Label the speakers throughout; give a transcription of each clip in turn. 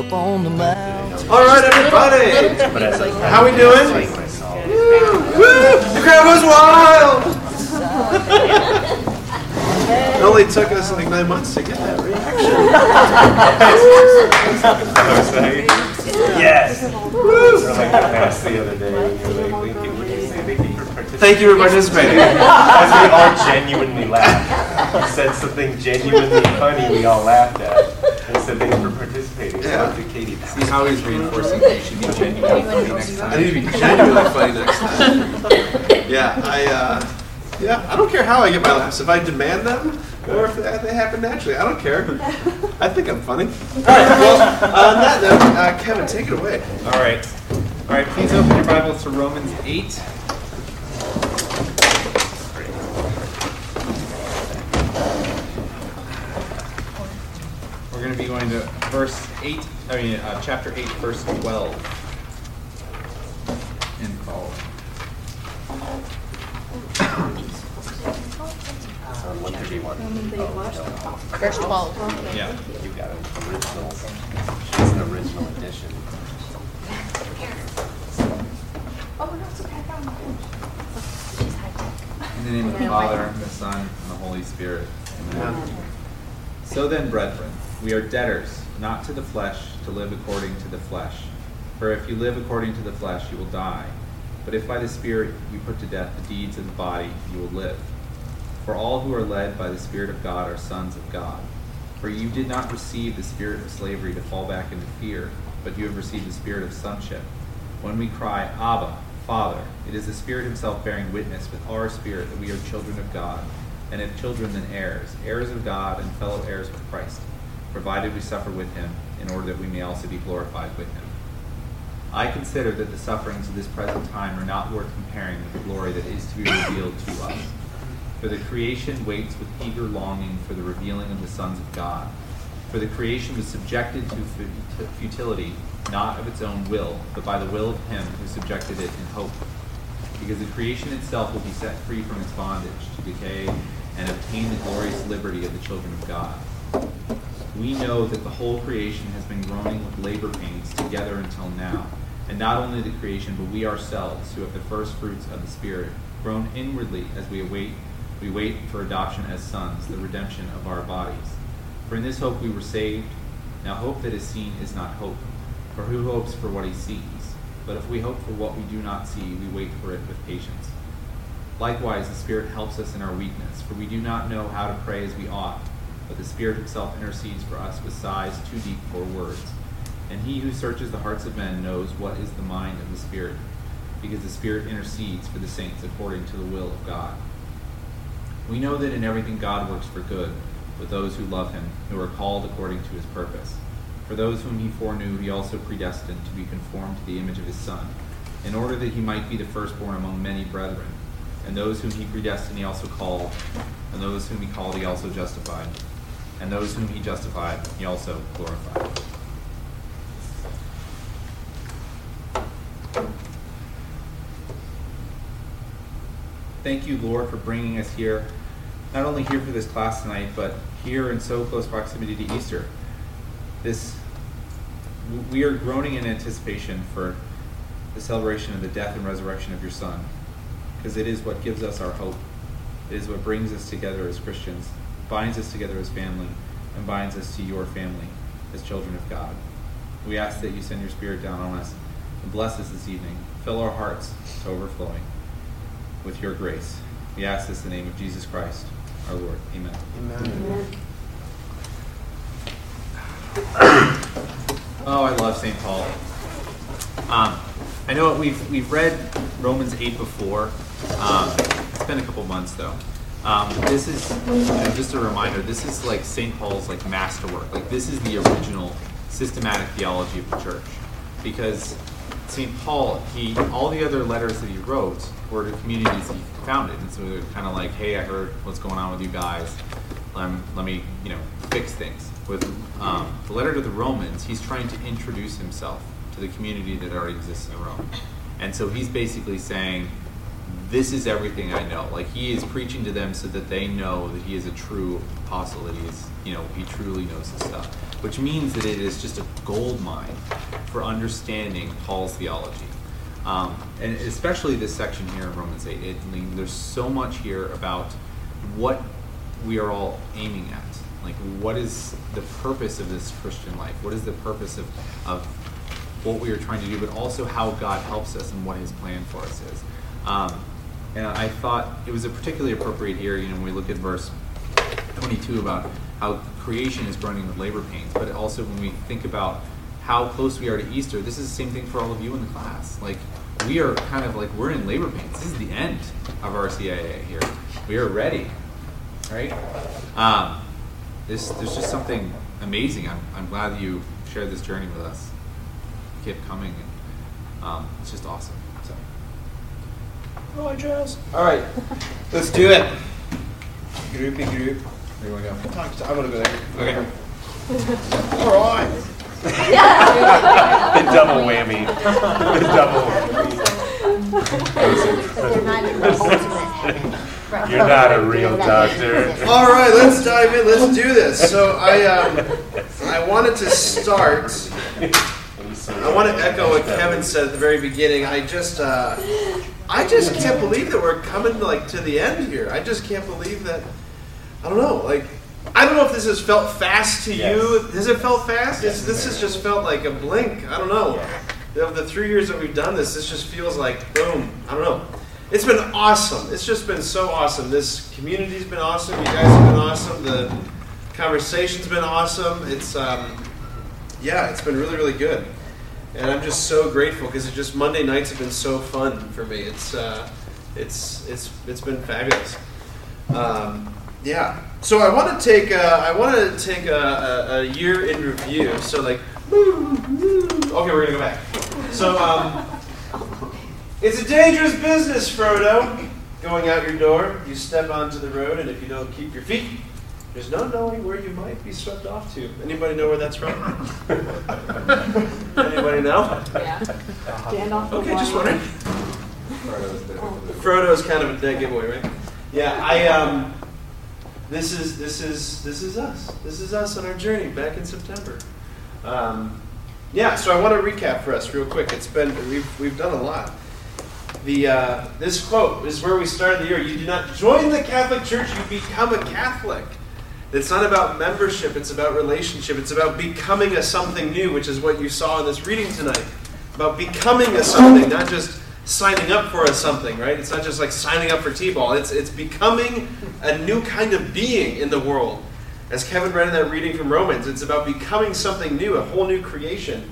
Speaker 1: up on the mountain.
Speaker 2: All right, everybody.
Speaker 3: But as I
Speaker 2: How we doing?
Speaker 3: like myself,
Speaker 2: Woo! The crowd was wild. it only took us like nine months to get that reaction.
Speaker 3: I was like, yes. Or like the past the other day, you're like, thank you, what did you say? Thank you for participating.
Speaker 2: Thank you for participating.
Speaker 3: As we all genuinely laughed. You said something genuinely funny, we all laughed at. And said, thank you for participating.
Speaker 2: Yeah.
Speaker 3: Look at Katie.
Speaker 4: See how he's reinforcing that you should be genuinely funny next time.
Speaker 2: I need to be genuinely funny next time. Yeah, I, uh, yeah, I don't care how I get my laughs. If I demand them or if they, they happen naturally, I don't care. I think I'm funny. All right, well, on that note, uh, Kevin, take it away.
Speaker 4: All right. All right, please open your Bibles to Romans 8. We're going to be going to verse 8, I mean, uh, chapter 8, verse 12. And follow.
Speaker 3: On 131.
Speaker 5: Verse 12.
Speaker 4: Yeah.
Speaker 3: You got an original, she's an original edition.
Speaker 4: In the name of the Father, and the Son, and the Holy Spirit. Amen. So then, brethren, we are debtors, not to the flesh, to live according to the flesh. For if you live according to the flesh, you will die. But if by the Spirit you put to death the deeds of the body, you will live. For all who are led by the Spirit of God are sons of God. For you did not receive the spirit of slavery to fall back into fear, but you have received the spirit of sonship. When we cry, Abba, Father, it is the Spirit Himself bearing witness with our spirit that we are children of God, and if children, then heirs, heirs of God and fellow heirs with Christ, provided we suffer with Him, in order that we may also be glorified with Him. I consider that the sufferings of this present time are not worth comparing with the glory that is to be revealed to us. For the creation waits with eager longing for the revealing of the sons of God. For the creation was subjected to futility, not of its own will, but by the will of Him who subjected it in hope. Because the creation itself will be set free from its bondage to decay and obtain the glorious liberty of the children of God. We know that the whole creation has been groaning with labor pains together until now. And not only the creation, but we ourselves, who have the first fruits of the Spirit, groan inwardly as we await we wait for adoption as sons, the redemption of our bodies. For in this hope we were saved. Now hope that is seen is not hope. For who hopes for what he sees? But if we hope for what we do not see, we wait for it with patience. Likewise, the Spirit helps us in our weakness, for we do not know how to pray as we ought, but the Spirit himself intercedes for us with sighs too deep for words. And he who searches the hearts of men knows what is the mind of the Spirit, because the Spirit intercedes for the saints according to the will of God. We know that in everything God works for good with those who love him, who are called according to his purpose. For those whom he foreknew, he also predestined to be conformed to the image of his Son, in order that he might be the firstborn among many brethren. And those whom he predestined, he also called. And those whom he called, he also justified. And those whom he justified, he also glorified. Thank you, Lord, for bringing us here, not only here for this class tonight, but here in so close proximity to Easter. This, we are groaning in anticipation for the celebration of the death and resurrection of your Son, because it is what gives us our hope. It is what brings us together as Christians, binds us together as family, and binds us to your family as children of God. We ask that you send your Spirit down on us and bless us this evening. Fill our hearts to overflowing with your grace. We ask this in the name of Jesus Christ, our Lord. Amen. Amen. Oh, I love St. Paul. Um, I know we've we've read Romans eight before. Um, it's been a couple months though. Um, this is know, just a reminder. This is like St. Paul's like masterwork. Like this is the original systematic theology of the church, because St. Paul, he all the other letters that he wrote were to communities he founded, and so they're kind of like, hey, I heard what's going on with you guys. Let me, you know, fix things. With um, the letter to the Romans, he's trying to introduce himself to the community that already exists in Rome, and so he's basically saying, this is everything I know. Like he is preaching to them so that they know that he is a true apostle. That he is, you know, he truly knows his stuff. which means that it is just a gold mine for understanding Paul's theology. Um, and especially this section here in Romans 8. It, I mean, there's so much here about what we are all aiming at. Like, what is the purpose of this Christian life? What is the purpose of, of what we are trying to do, but also how God helps us and what His plan for us is. Um, and I thought it was a particularly appropriate here, you know, when we look at verse 22 about how creation is groaning with labor pains, but also when we think about how close we are to Easter, this is the same thing for all of you in the class. Like, we are kind of like, we're in labor pains. This is the end of our CIA here. We are ready, right? Um, this, there's just something amazing. I'm, I'm glad that you shared this journey with us. Keep coming, and um, it's just awesome. So.
Speaker 2: Oh, I jazz. All right, let's do it. Groupy group. Where do you want to go? I'm gonna go there. Okay. All right.
Speaker 3: The double whammy. The double
Speaker 5: They're not in the ultimate.
Speaker 3: You're not a real doctor.
Speaker 2: All right, let's dive in. Let's do this. So I, um, I wanted to start. I want to echo what Kevin said at the very beginning. I just, uh, I just can't believe that we're coming like to the end here. I just can't believe that. I don't know. Like, I don't know if this has felt fast to you. Has it felt fast?
Speaker 3: Yes,
Speaker 2: this has just felt like a blink. I don't know. Of the three years that we've done this, this just feels like boom. I don't know. It's been awesome. It's just been so awesome. This community's been awesome. You guys have been awesome. The conversation's been awesome. It's um, yeah, it's been really really good. And I'm just so grateful because it just Monday nights have been so fun for me. It's uh, it's it's it's been fabulous. Um, yeah. So I want to take uh, I want to take a, a, a year in review. So like, okay, we're gonna go back. So um, it's a dangerous business, Frodo. Going out your door, you step onto the road, and if you don't keep your feet, there's no knowing where you might be swept off to. Anybody know where that's from? Anybody know?
Speaker 5: Yeah.
Speaker 2: Okay, just wondering. Frodo's kind of a dead giveaway, right? Yeah, I um, this is this is this is us. This is us on our journey back in September. Um, yeah, so I want to recap for us real quick. It's been we've we've done a lot. The uh, this quote is where we started the year. You do not join the Catholic Church; you become a Catholic. It's not about membership; it's about relationship. It's about becoming a something new, which is what you saw in this reading tonight. About becoming a something, not just signing up for a something, right? It's not just like signing up for T-ball. It's it's becoming a new kind of being in the world. As Kevin read in that reading from Romans, it's about becoming something new, a whole new creation.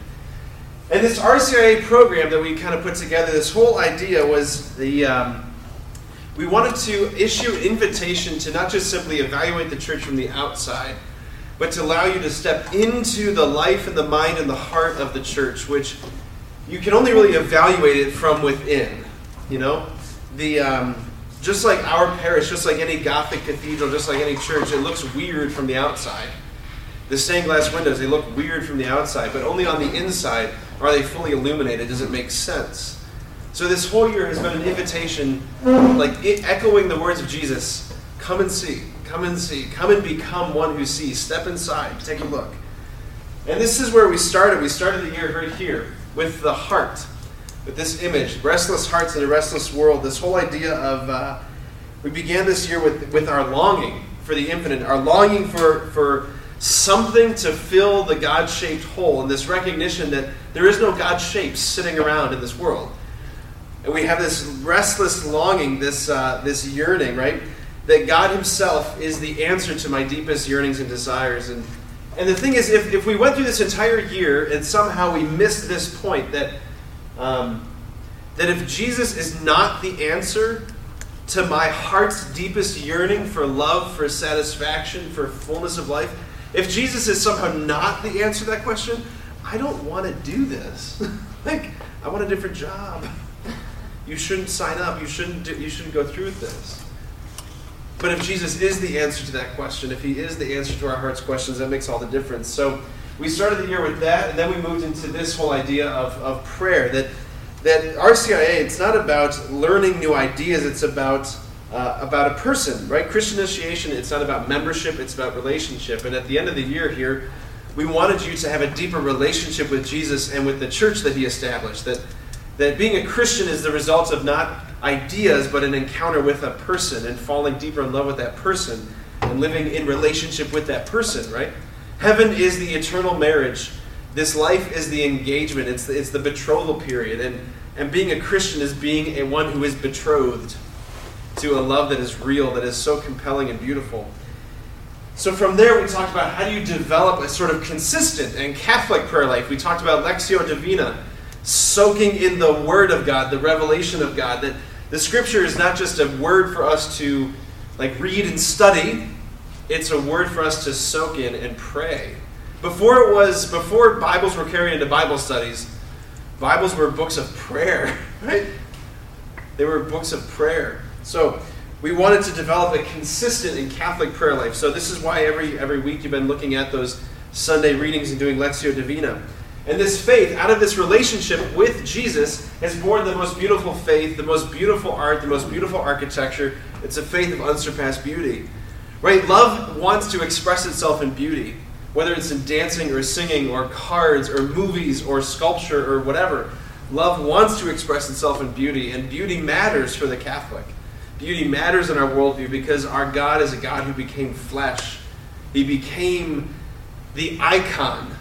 Speaker 2: And this RCIA program that we kind of put together, this whole idea was the um, we wanted to issue an invitation to not just simply evaluate the church from the outside, but to allow you to step into the life and the mind and the heart of the church, which you can only really evaluate it from within. You know, the um, just like our parish, just like any Gothic cathedral, just like any church, it looks weird from the outside. The stained glass windows, they look weird from the outside, but only on the inside are they fully illuminated. Does it make sense? So this whole year has been an invitation, like it, echoing the words of Jesus come and see, come and see, come and become one who sees. Step inside, take a look. And this is where we started. We started the year right here with the heart, with this image restless hearts in a restless world. This whole idea of, uh, we began this year with, with our longing for the infinite, our longing for, for something to fill the God shaped hole, and this recognition that there is no God shapes sitting around in this world. And we have this restless longing, this, uh, this yearning, right? That God Himself is the answer to my deepest yearnings and desires. And, and the thing is, if, if we went through this entire year and somehow we missed this point, that, um, that if Jesus is not the answer to my heart's deepest yearning for love, for satisfaction, for fullness of life, if Jesus is somehow not the answer to that question, I don't want to do this. like, I want a different job. You shouldn't sign up. You shouldn't. Do, you shouldn't go through with this. But if Jesus is the answer to that question, if He is the answer to our heart's questions, that makes all the difference. So we started the year with that, and then we moved into this whole idea of, of prayer. That that RCIA, it's not about learning new ideas. It's about uh, about a person, right? Christian initiation. It's not about membership. It's about relationship. And at the end of the year here, we wanted you to have a deeper relationship with Jesus and with the church that he established. That, that being a Christian is the result of not ideas, but an encounter with a person and falling deeper in love with that person and living in relationship with that person, right? Heaven is the eternal marriage. This life is the engagement, it's the, it's the betrothal period. And, and being a Christian is being a one who is betrothed to a love that is real, that is so compelling and beautiful. So from there, we talked about how do you develop a sort of consistent and Catholic prayer life. We talked about Lectio Divina, soaking in the Word of God, the revelation of God. That the Scripture is not just a word for us to like read and study; it's a word for us to soak in and pray. Before it was, before Bibles were carried into Bible studies, Bibles were books of prayer, right? They were books of prayer. So we wanted to develop a consistent and Catholic prayer life. So this is why every every week you've been looking at those Sunday readings and doing Lectio Divina. And this faith, out of this relationship with Jesus, has born the most beautiful faith, the most beautiful art, the most beautiful architecture. It's a faith of unsurpassed beauty. Right? Love wants to express itself in beauty, whether it's in dancing or singing or cards or movies or sculpture or whatever. Love wants to express itself in beauty, and beauty matters for the Catholic. Beauty matters in our worldview because our God is a God who became flesh. He became the icon,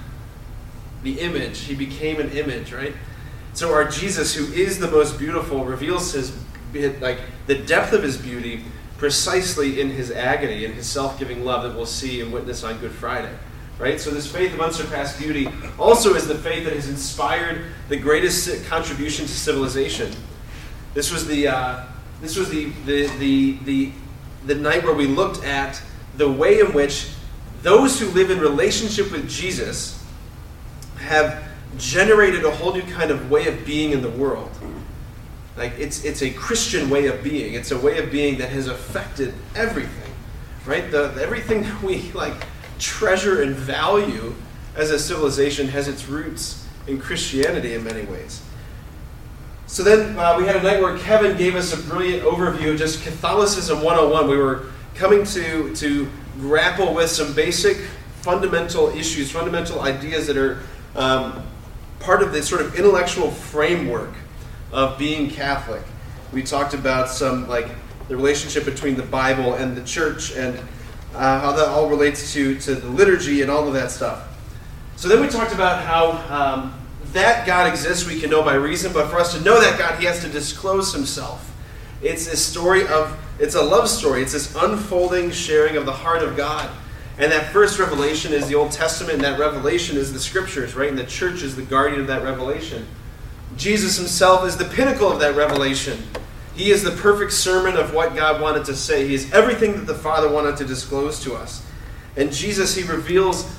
Speaker 2: the image. He became an image, right? So our Jesus, who is the most beautiful, reveals his like the depth of his beauty precisely in his agony and his self-giving love that we'll see and witness on Good Friday. Right? So this faith of unsurpassed beauty also is the faith that has inspired the greatest contribution to civilization. This was the uh, this was the, the, the, the, the night where we looked at the way in which those who live in relationship with Jesus have generated a whole new kind of way of being in the world. Like it's it's a Christian way of being. It's a way of being that has affected everything, right? The, everything that we like treasure and value as a civilization has its roots in Christianity in many ways. So then uh, we had a night where Kevin gave us a brilliant overview of just Catholicism 101. We were coming to, to grapple with some basic fundamental issues, fundamental ideas that are um, part of the sort of intellectual framework of being Catholic. We talked about some, like, the relationship between the Bible and the church and uh, how that all relates to, to the liturgy and all of that stuff. So then we talked about how um, that God exists, we can know by reason, but for us to know that God, He has to disclose Himself. It's a story of, it's a love story. It's this unfolding sharing of the heart of God. And that first revelation is the Old Testament, and that revelation is the Scriptures, right? And the church is the guardian of that revelation. Jesus Himself is the pinnacle of that revelation. He is the perfect sermon of what God wanted to say. He is everything that the Father wanted to disclose to us. And Jesus, He reveals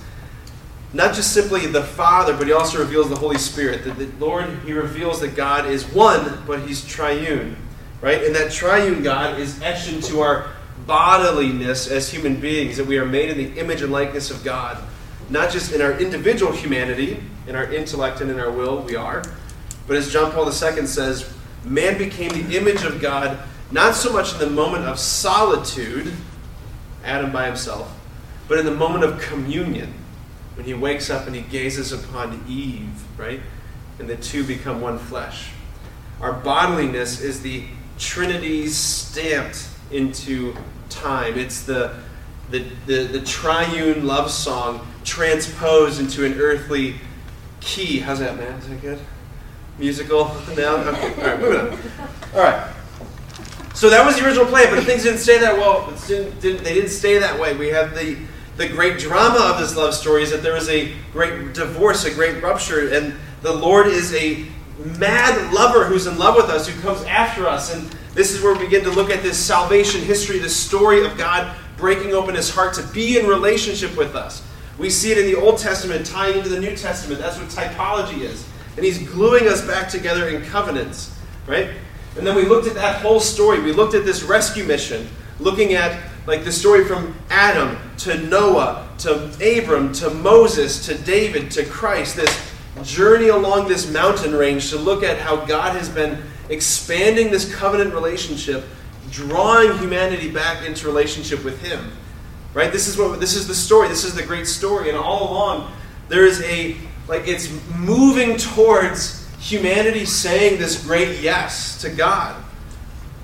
Speaker 2: not just simply the Father, but he also reveals the Holy Spirit. That the Lord, he reveals that God is one, but he's triune. Right? And that triune God is etched into our bodiliness as human beings, that we are made in the image and likeness of God. Not just in our individual humanity, in our intellect and in our will, we are. But as John Paul II says, man became the image of God not so much in the moment of solitude, Adam by himself, but in the moment of communion when he wakes up and he gazes upon Eve, right? And the two become one flesh. Our bodiliness is the Trinity stamped into time. It's the, the, the, the triune love song transposed into an earthly key. How's that, man? Is that good? Musical now? Okay. All right, moving on. All right. So that was the original plan, but things didn't stay that well. Didn't, didn't, they didn't stay that way. We have the the great drama of this love story is that there is a great divorce, a great rupture, and the Lord is a mad lover who's in love with us, who comes after us. And this is where we begin to look at this salvation history, this story of God breaking open his heart to be in relationship with us. We see it in the Old Testament tying into the New Testament. That's what typology is. And he's gluing us back together in covenants, right? And then we looked at that whole story. We looked at this rescue mission, looking at like the story from Adam to Noah to Abram to Moses to David to Christ, this journey along this mountain range to look at how God has been expanding this covenant relationship, drawing humanity back into relationship with Him. Right? This is what this is the story. This is the great story. And all along, There is a, like, it's moving towards humanity saying this great yes to God.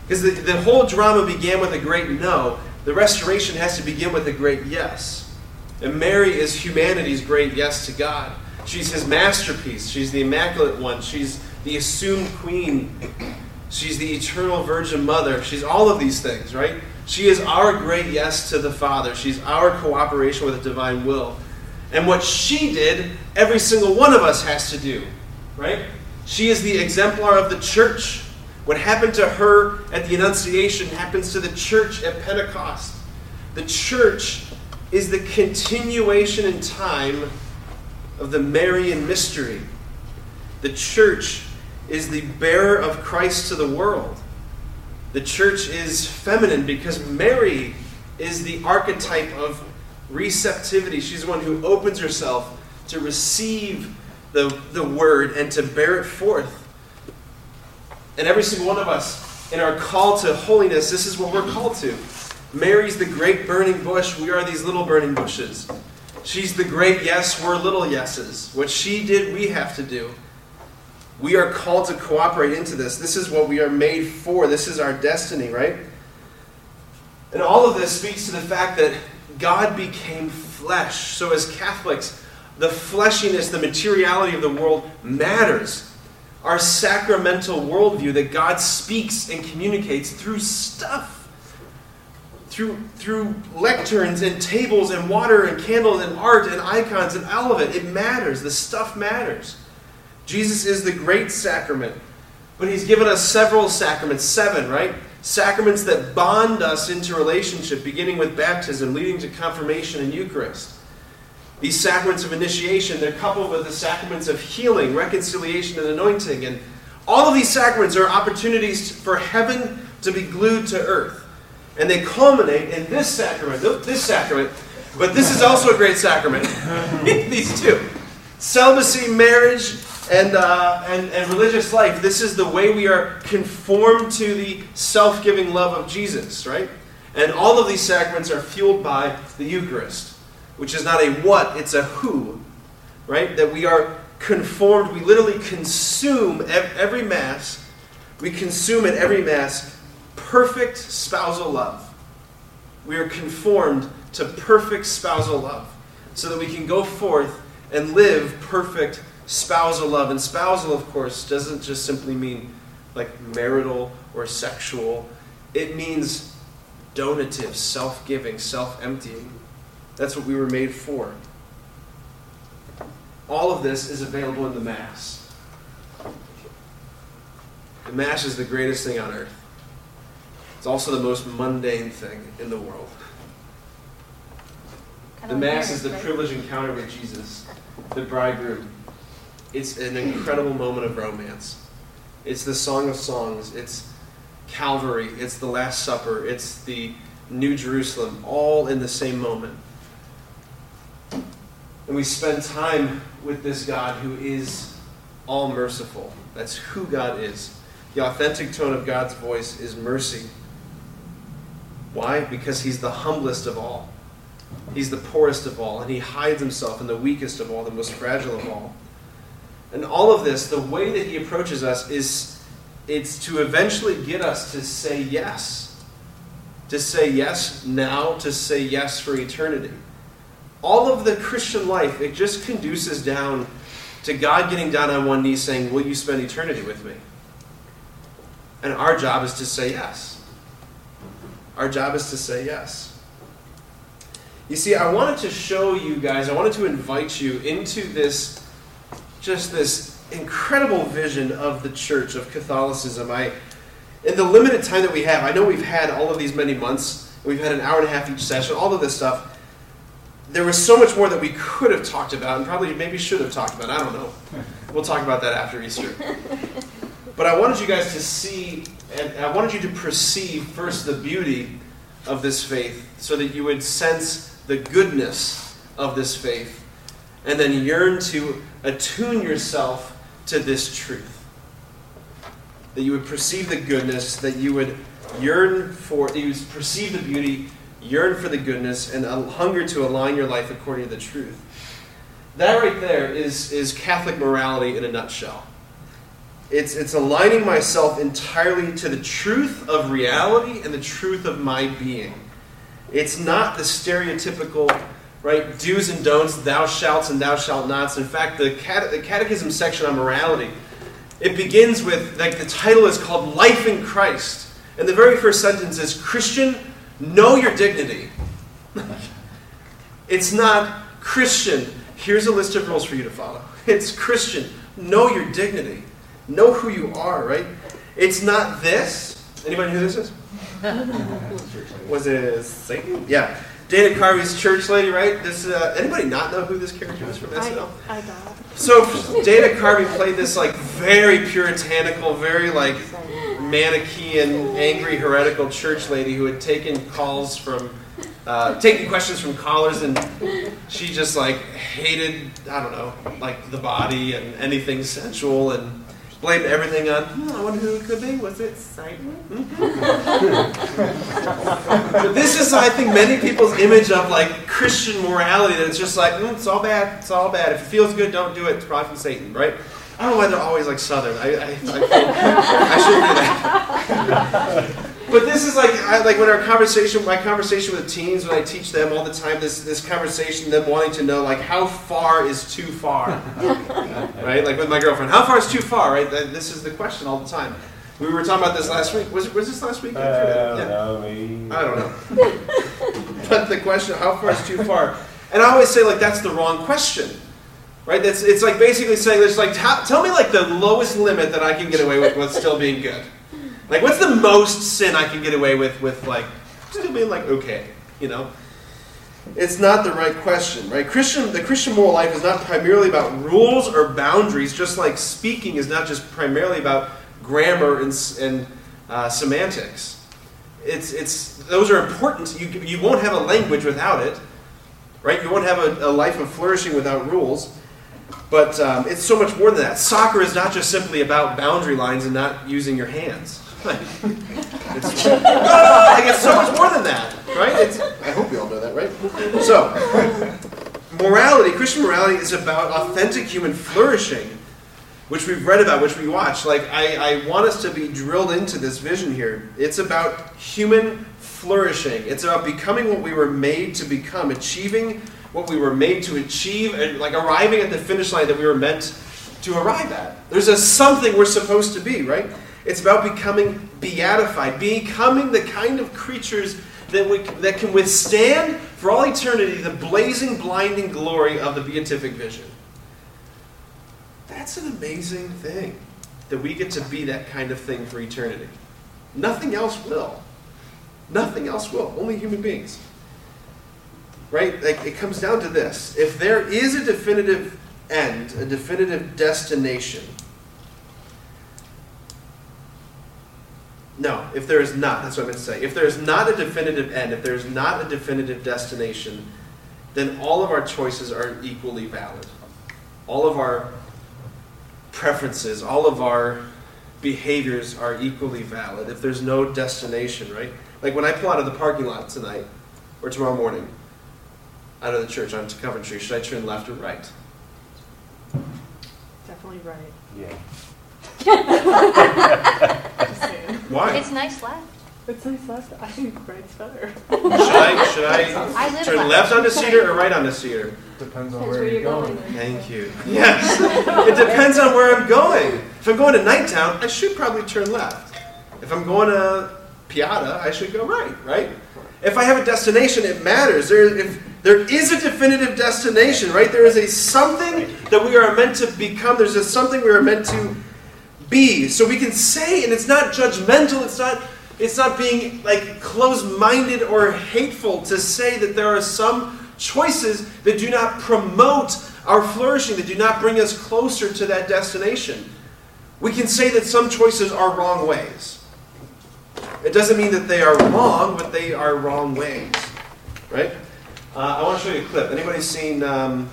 Speaker 2: Because the, the whole drama began with a great no. The restoration has to begin with a great yes. And Mary is humanity's great yes to God. She's his masterpiece. She's the immaculate one. She's the assumed queen. She's the eternal virgin mother. She's all of these things, right? She is our great yes to the Father. She's our cooperation with the divine will. And what she did, every single one of us has to do, right? She is the exemplar of the church. What happened to her at the Annunciation happens to the church at Pentecost. The church is the continuation in time of the Marian mystery. The church is the bearer of Christ to the world. The church is feminine because Mary is the archetype of receptivity. She's the one who opens herself to receive the, the word and to bear it forth. And every single one of us, in our call to holiness, this is what we're called to. Mary's the great burning bush. We are these little burning bushes. She's the great yes, we're little yeses. What she did, we have to do. We are called to cooperate into this. This is what we are made for. This is our destiny, right? And all of this speaks to the fact that God became flesh. So, as Catholics, the fleshiness, the materiality of the world matters. Our sacramental worldview that God speaks and communicates through stuff through, through lecterns and tables and water and candles and art and icons and all of it. It matters. The stuff matters. Jesus is the great sacrament. But he's given us several sacraments, seven, right? Sacraments that bond us into relationship, beginning with baptism, leading to confirmation and Eucharist. These sacraments of initiation, they're coupled with the sacraments of healing, reconciliation, and anointing. And all of these sacraments are opportunities for heaven to be glued to earth. And they culminate in this sacrament, this sacrament, but this is also a great sacrament. These two celibacy, marriage, and, uh, and, and religious life. This is the way we are conformed to the self giving love of Jesus, right? And all of these sacraments are fueled by the Eucharist, which is not a what, it's a who, right? That we are conformed, we literally consume every Mass, we consume at every Mass perfect spousal love. We are conformed to perfect spousal love so that we can go forth and live perfect spousal love. And spousal, of course, doesn't just simply mean like marital or sexual, it means donative, self giving, self emptying. That's what we were made for. All of this is available in the Mass. The Mass is the greatest thing on earth. It's also the most mundane thing in the world. The Mass is the privileged encounter with Jesus, the bridegroom. It's an incredible moment of romance. It's the Song of Songs. It's Calvary. It's the Last Supper. It's the New Jerusalem, all in the same moment. And we spend time with this God who is all merciful. That's who God is. The authentic tone of God's voice is mercy. Why? Because he's the humblest of all. He's the poorest of all, and he hides himself in the weakest of all, the most fragile of all. And all of this, the way that he approaches us is it's to eventually get us to say yes. To say yes now, to say yes for eternity. All of the Christian life, it just conduces down to God getting down on one knee saying, Will you spend eternity with me? And our job is to say yes. Our job is to say yes. You see, I wanted to show you guys, I wanted to invite you into this, just this incredible vision of the church, of Catholicism. I, in the limited time that we have, I know we've had all of these many months, we've had an hour and a half each session, all of this stuff. There was so much more that we could have talked about and probably maybe should have talked about. I don't know. We'll talk about that after Easter. But I wanted you guys to see and I wanted you to perceive first the beauty of this faith so that you would sense the goodness of this faith and then yearn to attune yourself to this truth. That you would perceive the goodness, that you would yearn for, that you would perceive the beauty, yearn for the goodness, and hunger to align your life according to the truth. That right there is, is Catholic morality in a nutshell. It's, it's aligning myself entirely to the truth of reality and the truth of my being. It's not the stereotypical, right, do's and don'ts, thou shalt and thou shalt nots. In fact, the, cate- the catechism section on morality, it begins with, like, the title is called Life in Christ. And the very first sentence is Christian, know your dignity. it's not Christian, here's a list of rules for you to follow. It's Christian, know your dignity. Know who you are, right? It's not this. Anybody know who this is? Was it Satan? Yeah. Dana Carvey's church lady, right? Does uh, anybody not know who this character is from SNL?
Speaker 1: I got.
Speaker 2: So Dana Carvey played this like very puritanical, very like manichean, angry, heretical church lady who had taken calls from, uh, taking questions from callers, and she just like hated, I don't know, like the body and anything sensual, and blamed everything on. Hmm, I wonder who it could be. Was it Satan? But this is, I think, many people's image of like Christian morality. That it's just like mm, it's all bad. It's all bad. If it feels good, don't do it. It's probably from Satan, right? I don't know why they're always like Southern. I, I, I, I shouldn't do that. But this is like, I, like when our conversation, my conversation with teens, when I teach them all the time, this this conversation, them wanting to know like how far is too far, right? Like with my girlfriend, how far is too far, right? This is the question all the time. We were talking about this last week. Was, was this last week?
Speaker 3: Uh,
Speaker 2: Yeah.
Speaker 3: no.
Speaker 2: I don't know. but the question, how far is too far? And I always say, like, that's the wrong question. Right? That's, it's like basically saying, there's like, ta- tell me like the lowest limit that I can get away with with still being good. Like, what's the most sin I can get away with with like still being like okay, you know? It's not the right question, right? Christian, the Christian moral life is not primarily about rules or boundaries, just like speaking is not just primarily about grammar and, and uh, semantics. It's, it's, those are important. You, you won't have a language without it, right? You won't have a, a life of flourishing without rules. But um, it's so much more than that. Soccer is not just simply about boundary lines and not using your hands. it's, like, it's so much more than that, right? It's, I hope you all know that, right? So, morality, Christian morality, is about authentic human flourishing, which we've read about, which we watch. Like, I, I want us to be drilled into this vision here. It's about human flourishing, it's about becoming what we were made to become, achieving what we were made to achieve, and like arriving at the finish line that we were meant to arrive at. There's a something we're supposed to be, right? It's about becoming beatified, becoming the kind of creatures that, we, that can withstand for all eternity the blazing, blinding glory of the beatific vision. That's an amazing thing that we get to be that kind of thing for eternity. Nothing else will. Nothing else will. Only human beings. Right? Like it comes down to this. If there is a definitive end, a definitive destination, No, if there is not, that's what I meant to say. If there is not a definitive end, if there is not a definitive destination, then all of our choices are equally valid. All of our preferences, all of our behaviors are equally valid if there's no destination, right? Like when I pull out of the parking lot tonight or tomorrow morning out of the church onto Coventry, should I turn left or right?
Speaker 1: Definitely right.
Speaker 3: Yeah.
Speaker 1: Just saying.
Speaker 2: Why?
Speaker 5: It's nice left.
Speaker 1: It's nice left. I think right's better.
Speaker 2: Should I, should I
Speaker 5: I live
Speaker 2: turn left onto Cedar or right onto Cedar?
Speaker 6: Depends on
Speaker 1: Depends
Speaker 6: where
Speaker 1: where
Speaker 6: you're
Speaker 1: you're
Speaker 6: going.
Speaker 1: going.
Speaker 2: Thank you. Yes. It depends on where I'm going. If I'm going to Nighttown, I should probably turn left. If I'm going to Piata, I should go right, right? If I have a destination, it matters. There, if there is a definitive destination, right? There is a something that we are meant to become. There's a something we are meant to be. So we can say, and it's not judgmental. It's not. It's not being like closed-minded or hateful to say that there are some choices that do not promote our flourishing, that do not bring us closer to that destination. We can say that some choices are wrong ways. It doesn't mean that they are wrong, but they are wrong ways, right? Uh, I want to show you a clip. Anybody seen um,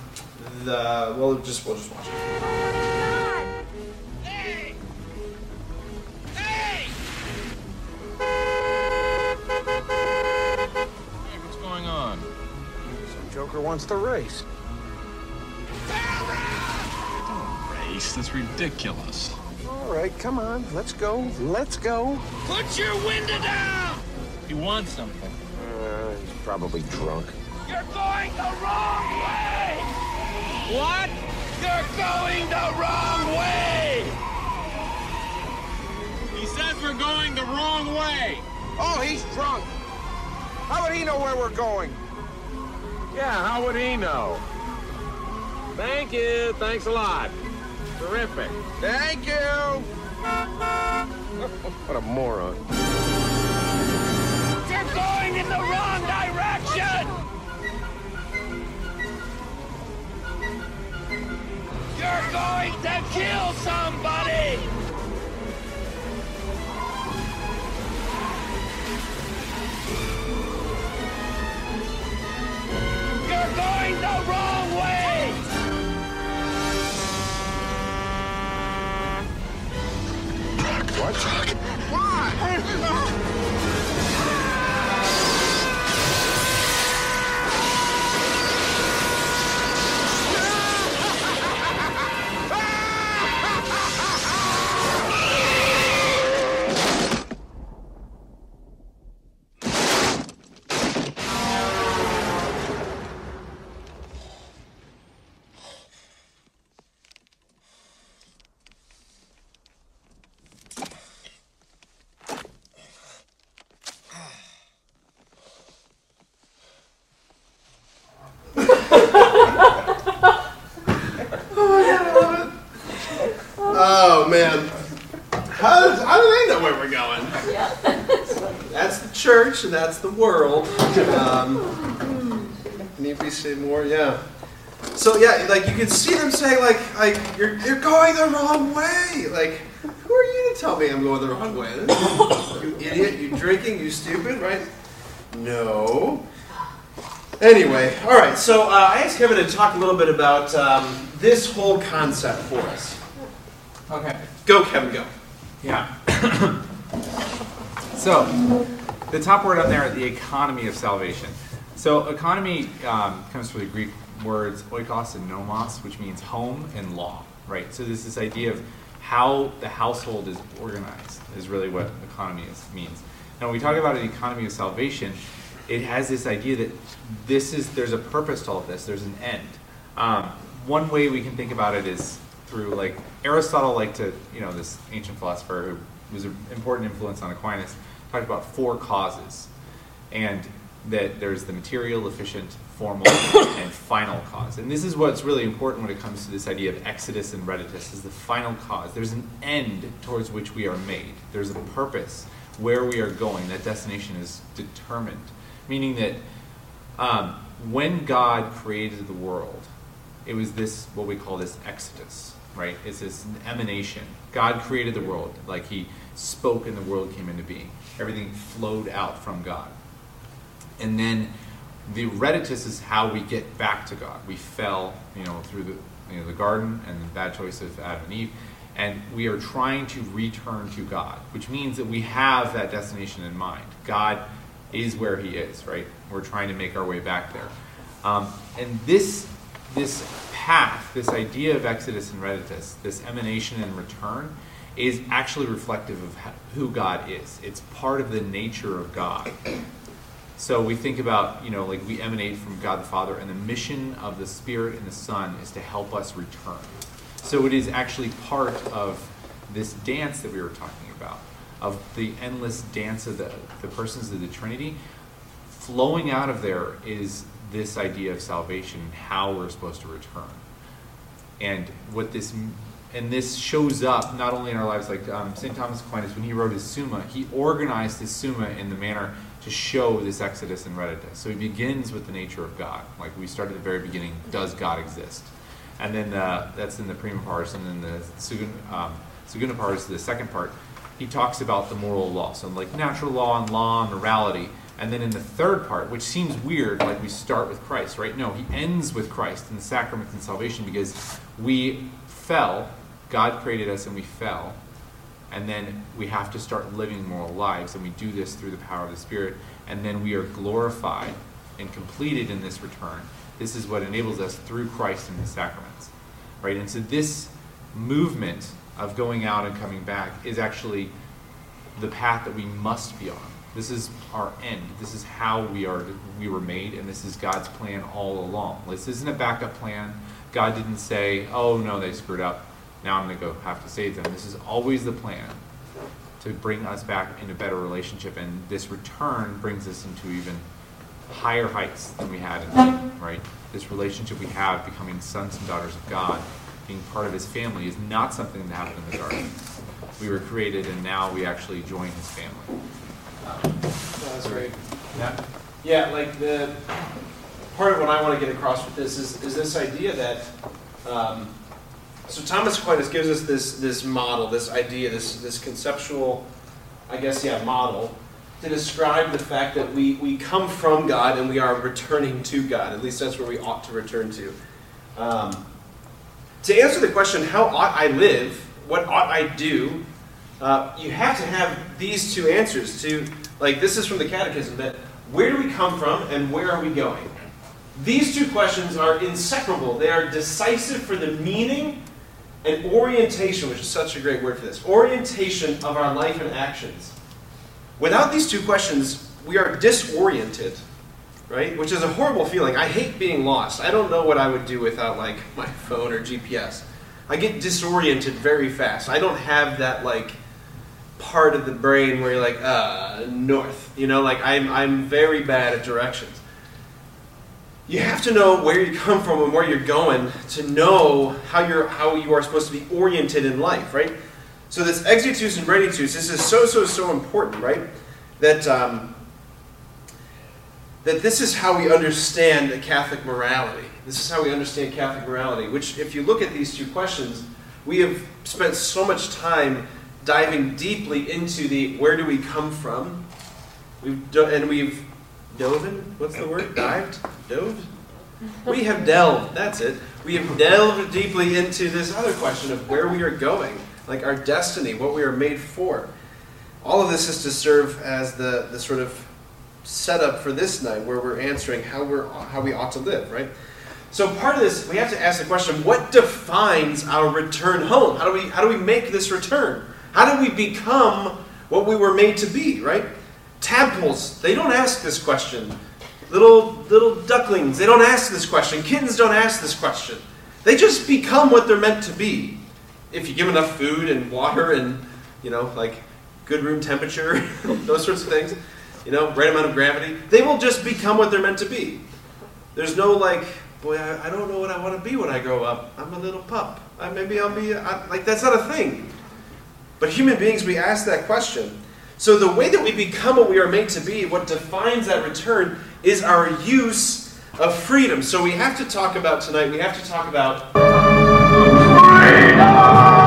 Speaker 2: the? Well, just we'll just watch it.
Speaker 6: Wants to race.
Speaker 7: Hey!
Speaker 6: Christ, that's ridiculous.
Speaker 7: All right, come on. Let's go. Let's go.
Speaker 6: Put your window down! He wants something.
Speaker 7: Uh, he's probably drunk.
Speaker 6: You're going the wrong way! What? You're going the wrong way! He says we're going the wrong way!
Speaker 7: Oh, he's drunk. How would he know where we're going?
Speaker 8: Yeah, how would he know? Thank you. Thanks a lot. Terrific.
Speaker 7: Thank you. what a moron.
Speaker 6: You're going in the wrong direction! You're going to kill somebody! Going the wrong way!
Speaker 7: What?
Speaker 2: Oh church and that's the world. Um, need we say more? Yeah. So yeah, like you can see them saying like like you're you're going the wrong way. Like who are you to tell me I'm going the wrong way? You idiot! You drinking? You stupid? Right? No. Anyway, all right. So uh, I asked Kevin to talk a little bit about um, this whole concept for us.
Speaker 4: Okay.
Speaker 2: Go, Kevin. Go.
Speaker 4: Yeah. so, the top word on there, the economy of salvation. So, economy um, comes from the Greek words oikos and nomos, which means home and law, right? So, there's this idea of how the household is organized, is really what economy is, means. Now, when we talk about an economy of salvation, it has this idea that this is there's a purpose to all of this. There's an end. Um, one way we can think about it is through like Aristotle liked to, you know, this ancient philosopher who was an important influence on Aquinas, talked about four causes, and that there's the material, efficient, formal, and final cause. And this is what's really important when it comes to this idea of exitus and reditus, is the final cause. There's an end towards which we are made. There's a purpose where we are going. That destination is determined, meaning that um, when God created the world, it was this what we call this exitus, right? It's this emanation. God created the world, like He spoke and the world came into being. Everything flowed out from God. And then the reditus is how we get back to God. We fell, you know, through the you know the garden and the bad choice of Adam and Eve, and we are trying to return to God, which means that we have that destination in mind. God is where He is, right? We're trying to make our way back there, um, and this this path, this idea of Exitus and Reditus, this emanation and return, is actually reflective of who God is. It's part of the nature of God. So we think about, you know, like we emanate from God the Father, and the mission of the Spirit and the Son is to help us return. So it is actually part of this dance that we were talking about, of the endless dance of the, the persons of the Trinity. Flowing out of there is this idea of salvation, and how we're supposed to return. And what this and this shows up not only in our lives, like um, St. Thomas Aquinas, when he wrote his Summa, he organized his Summa in the manner to show this Exitus and Reditus. So he begins with the nature of God. Like we start at the very beginning, does God exist? And then uh, that's in the prima pars, and then the second, um, segunda pars, the second part, he talks about the moral law. So like natural law and law and morality. And then in the third part, which seems weird, like we start with Christ, right? No, he ends with Christ in the sacraments and salvation because we fell, God created us and we fell, and then we have to start living moral lives, and we do this through the power of the Spirit, and then we are glorified and completed in this return. This is what enables us through Christ and the sacraments, right? And so this movement of going out and coming back is actually the path that we must be on. This is our end. This is how we are we were made, and this is God's plan all along. This isn't a backup plan. God didn't say, "Oh no, they screwed up. Now I'm going to go have to save them." This is always the plan to bring us back in a better relationship, and this return brings us into even higher heights than we had in Eden, right? This relationship we have, becoming sons and daughters of God, being part of His family, is not something that happened in the garden. We were created, and now we actually join His family.
Speaker 2: That's great.
Speaker 4: Yeah.
Speaker 2: Yeah, like the part of what I want to get across with this is, is this idea that um, so Thomas Aquinas gives us this this model, this idea, this this conceptual, I guess, yeah, model to describe the fact that we we come from God and we are returning to God. At least that's where we ought to return to. Um, to answer the question, how ought I live? What ought I do? Uh, you have to have these two answers. To like this is from the Catechism that where do we come from and where are we going? These two questions are inseparable. They are decisive for the meaning and orientation, which is such a great word for this orientation of our life and actions. Without these two questions, we are disoriented, right? Which is a horrible feeling. I hate being lost. I don't know what I would do without like my phone or GPS. I get disoriented very fast. I don't have that like part of the brain where you're like, uh, north. You know, like I'm I'm very bad at directions you have to know where you come from and where you're going to know how you're how you are supposed to be oriented in life, right? So this exitus and reditus, this is so so so important, right? That um, that this is how we understand the Catholic morality. This is how we understand Catholic morality. Which, if you look at these two questions, we have spent so much time diving deeply into the where do we come from, we've do, and we've Doven? What's the word? Dived? Dove? We have delved, that's it. We have delved deeply into this other question of where we are going, like our destiny, what we are made for. All of this is to serve as the, the sort of setup for this night where we're answering how, we're, how we ought to live, right? So part of this, we have to ask the question, what defines our return home? How do we, how do we make this return? How do we become what we were made to be, right? Tadpoles, they don't ask this question. Little little ducklings, they don't ask this question. Kittens don't ask this question. They just become what they're meant to be. If you give enough food and water and, you know, like good room temperature, those sorts of things, you know, right amount of gravity, they will just become what they're meant to be. There's no like, boy, I, I don't know what I want to be when I grow up. I'm a little pup. I, maybe I'll be, I, like, that's not a thing. But human beings, we ask that question. So, the way that we become what we are made to be, what defines that return, is our use of freedom. So, we have to talk about tonight, we have to talk about. Freedom.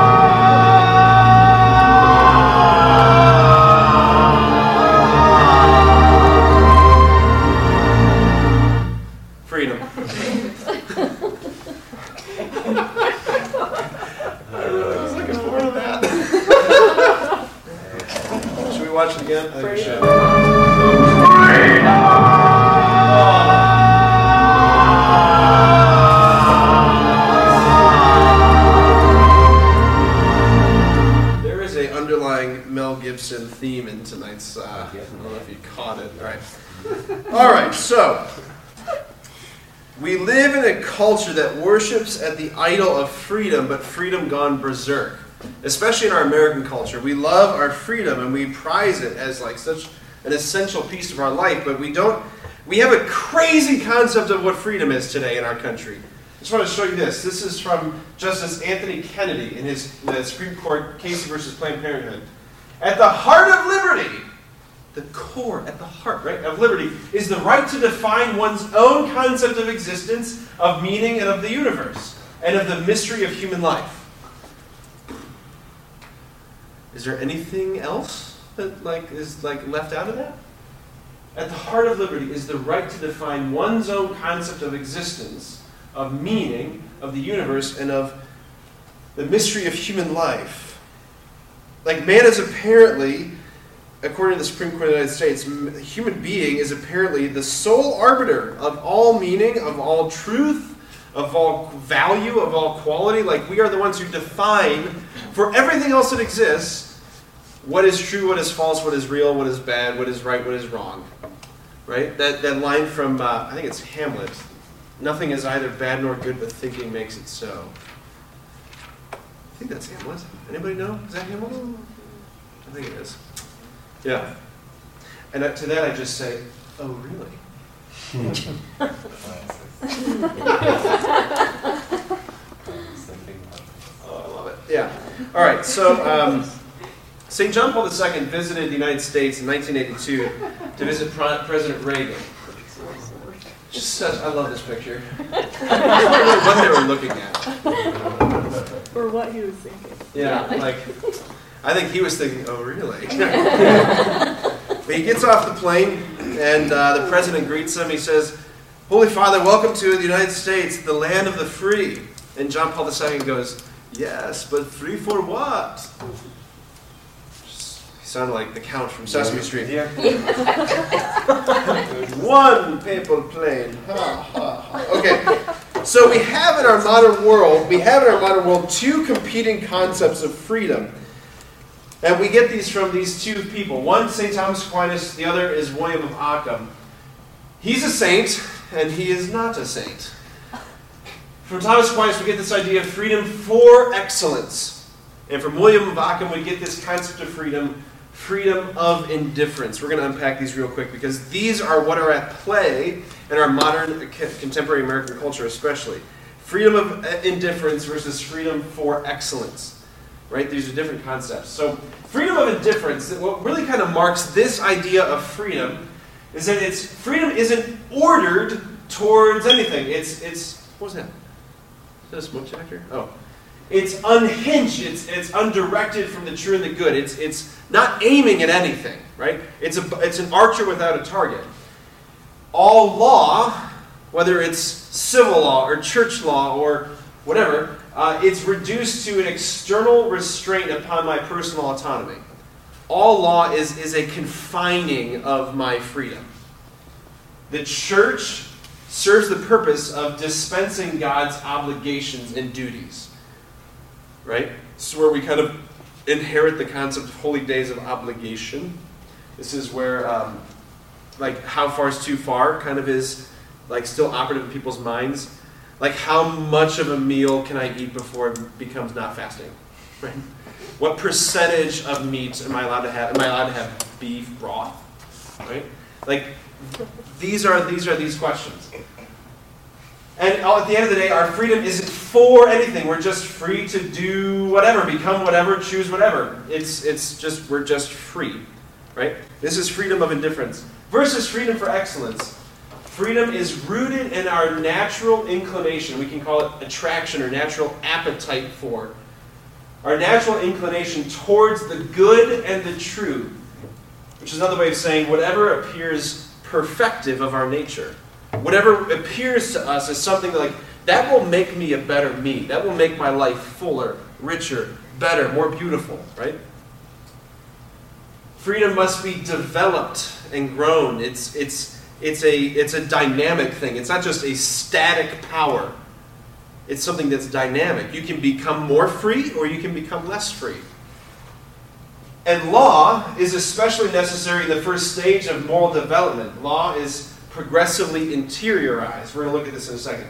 Speaker 2: Theme in tonight's. Uh, I don't know if you caught it. All right. All right. So we live in a culture that worships at the idol of freedom, but freedom gone berserk. Especially in our American culture, we love our freedom and we prize it as like such an essential piece of our life. But we don't. We have a crazy concept of what freedom is today in our country. I just want to show you this. This is from Justice Anthony Kennedy in his the Supreme Court case versus Planned Parenthood. At the heart of liberty, the core, at the heart, right, of liberty, is the right to define one's own concept of existence, of meaning, and of the universe, and of the mystery of human life. Is there anything else that like is like left out of that? At the heart of liberty is the right to define one's own concept of existence, of meaning, of the universe, and of the mystery of human life. Like man is apparently, according to the Supreme Court of the United States, human being is apparently the sole arbiter of all meaning, of all truth, of all value, of all quality. Like we are the ones who define for everything else that exists what is true, what is false, what is real, what is bad, what is right, what is wrong. Right? That, that line from, uh, I think it's Hamlet nothing is either bad nor good, but thinking makes it so. I think that's Hamlet. Anybody know? Is that Hamlet? I think it is. Yeah. And to that I just say, oh, really? Oh, I love it. Yeah. All right. So, um, St. John Paul II visited the United States in 1982 to visit President Reagan. Just such, I love this picture. what they were looking at.
Speaker 1: Or what he was thinking.
Speaker 2: Yeah, like, I think he was thinking, oh, really? but he gets off the plane, and uh, the president greets him. He says, Holy Father, welcome to the United States, the land of the free. And John Paul II goes, Yes, but free for what? He sounded like the Count from Sesame Street.
Speaker 3: Yeah.
Speaker 2: One paper plane. Ha, ha, ha. Okay, so we have in our modern world, we have in our modern world two competing concepts of freedom. And we get these from these two people. One, St. Thomas Aquinas, the other is William of Ockham. He's a saint, and he is not a saint. From Thomas Aquinas, we get this idea of freedom for excellence. And from William of Ockham, we get this concept of freedom, freedom of indifference. We're going to unpack these real quick because these are what are at play in our modern contemporary American culture, especially. Freedom of uh, indifference versus freedom for excellence. Right? These are different concepts. So, freedom of indifference, what really kind of marks this idea of freedom is that it's freedom isn't ordered towards anything. It's it's what was that? Is that a smoke detector? Oh. It's unhinged, it's, it's undirected from the true and the good. It's, it's not aiming at anything, right? It's, a, it's an archer without a target. All law, whether it's civil law or church law or whatever, uh, it's reduced to an external restraint upon my personal autonomy. All law is, is a confining of my freedom. The church serves the purpose of dispensing God's obligations and duties. Right? This is where we kind of inherit the concept of holy days of obligation. This is where, um, like, how far is too far kind of is, like, still operative in people's minds. Like, how much of a meal can I eat before it becomes not fasting? Right? What percentage of meat am I allowed to have? Am I allowed to have beef broth? Right? Like, these are these are these questions. And at the end of the day, our freedom isn't for anything. We're just free to do whatever, become whatever, choose whatever. It's it's just we're just free, right? This is freedom of indifference versus freedom for excellence. Freedom is rooted in our natural inclination. We can call it attraction or natural appetite for. Our natural inclination towards the good and the true, which is another way of saying whatever appears perfective of our nature. Whatever appears to us as something like that will make me a better me. That will make my life fuller, richer, better, more beautiful, right? Freedom must be developed and grown. It's, it's, it's, a, it's a dynamic thing. It's not just a static power. It's something that's dynamic. You can become more free or you can become less free. And law is especially necessary in the first stage of moral development. Law is progressively interiorized. We're going to look at this in a second.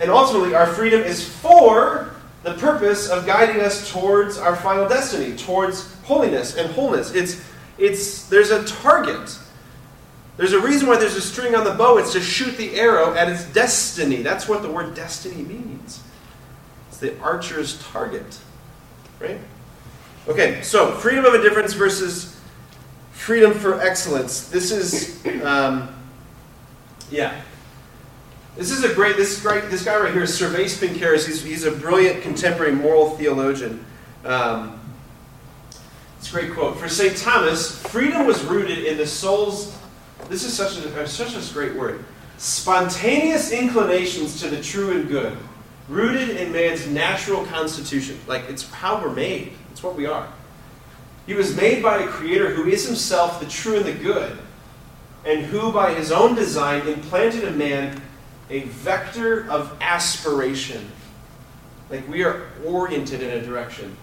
Speaker 2: And ultimately, our freedom is for the purpose of guiding us towards our final destiny, towards holiness and wholeness. It's, it's, there's a target. There's a reason why there's a string on the bow. It's to shoot the arrow at its destiny. That's what the word destiny means. It's the archer's target. Right? Okay, so freedom of indifference versus freedom for excellence. This is, um, yeah. This is a great, this great, this guy right here is Servais Pinckaers. He's, he's a brilliant contemporary moral theologian. Um, it's a great quote. For St. Thomas, freedom was rooted in the soul's, this is such a, such a great word, spontaneous inclinations to the true and good, rooted in man's natural constitution. Like, it's how we're made. It's what we are. He was made by a creator who is himself the true and the good, and who, by his own design, implanted in man a vector of aspiration. Like we are oriented in a direction.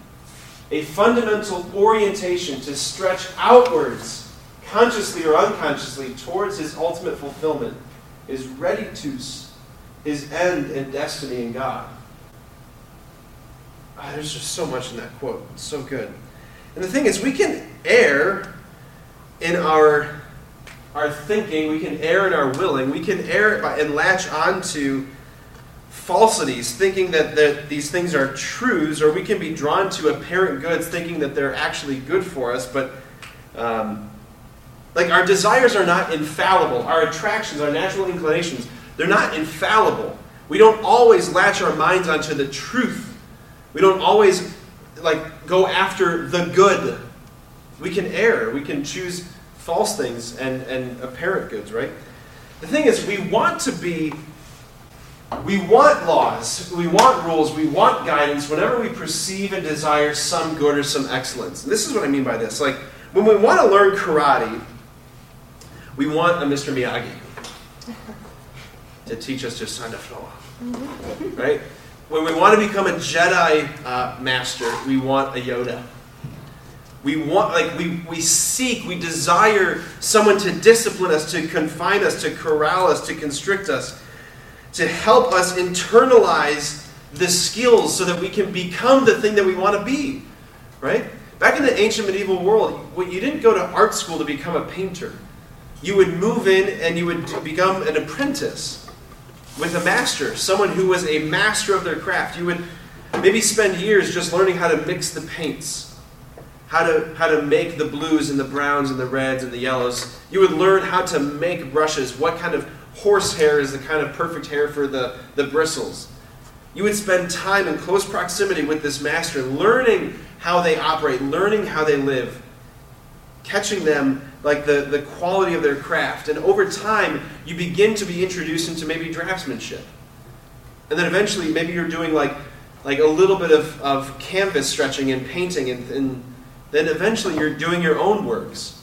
Speaker 2: A fundamental orientation to stretch outwards, consciously or unconsciously, towards his ultimate fulfillment, his reditus, his end and destiny in God. Ah, there's just so much in that quote. It's so good. And the thing is, we can err in our our thinking, we can err in our willing, we can err by, and latch onto falsities, thinking that, that these things are truths, or we can be drawn to apparent goods, thinking that they're actually good for us, but um, like our desires are not infallible. Our attractions, our natural inclinations, they're not infallible. We don't always latch our minds onto the truth. We don't always like go after the good. We can err. We can choose false things and, and apparent goods, right? The thing is, we want to be, we want laws, we want rules, we want guidance whenever we perceive and desire some good or some excellence. And this is what I mean by this. Like, when we want to learn karate, we want a Mr. Miyagi to teach us just the floor, mm-hmm. right? When we want to become a Jedi uh, master, we want a Yoda. We want, like, we, we seek, we desire someone to discipline us, to confine us, to corral us, to constrict us, to help us internalize the skills so that we can become the thing that we want to be, right? Back in the ancient medieval world, you didn't go to art school to become a painter. You would move in and you would become an apprentice with a master, someone who was a master of their craft. You would maybe spend years just learning how to mix the paints, how to, how to make the blues and the browns and the reds and the yellows. You would learn how to make brushes, what kind of horsehair is the kind of perfect hair for the, the bristles. You would spend time in close proximity with this master, learning how they operate, learning how they live, catching them like the, the quality of their craft. And over time, you begin to be introduced into maybe draftsmanship. And then eventually, maybe you're doing like, like a little bit of, of canvas stretching and painting, and, and then eventually you're doing your own works.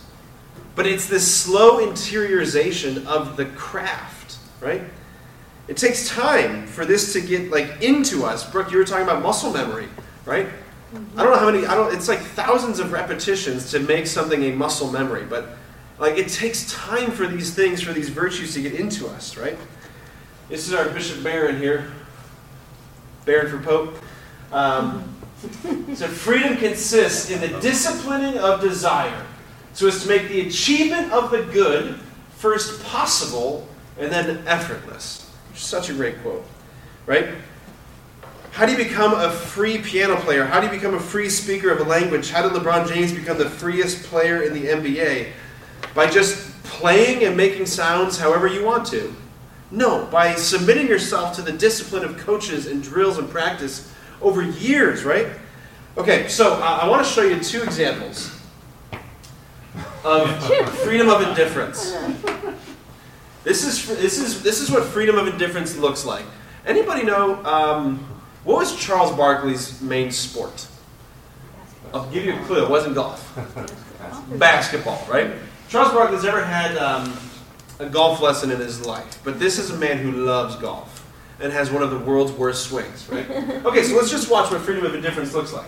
Speaker 2: But it's this slow interiorization of the craft, right? It takes time for this to get like into us. Brooke, you were talking about muscle memory, right? I don't know how many. I don't. It's like thousands of repetitions to make something a muscle memory, but like it takes time for these things, for these virtues to get into us, right? This is our Bishop Barron here, Barron for Pope. Um, so freedom consists in the disciplining of desire, so as to make the achievement of the good first possible and then effortless. Such a great quote, right? How do you become a free piano player? How do you become a free speaker of a language? How did LeBron James become the freest player in the NBA? By just playing and making sounds however you want to. No, by submitting yourself to the discipline of coaches and drills and practice over years, right? Okay, so uh, I want to show you two examples of freedom of indifference. This is this is this is what freedom of indifference looks like. Anybody know um, what was Charles Barkley's main sport? I'll give you a clue. It wasn't golf. Basketball, right? Charles Barkley's never had um, a golf lesson in his life, but this is a man who loves golf and has one of the world's worst swings, right? Okay, so let's just watch what freedom of indifference looks like.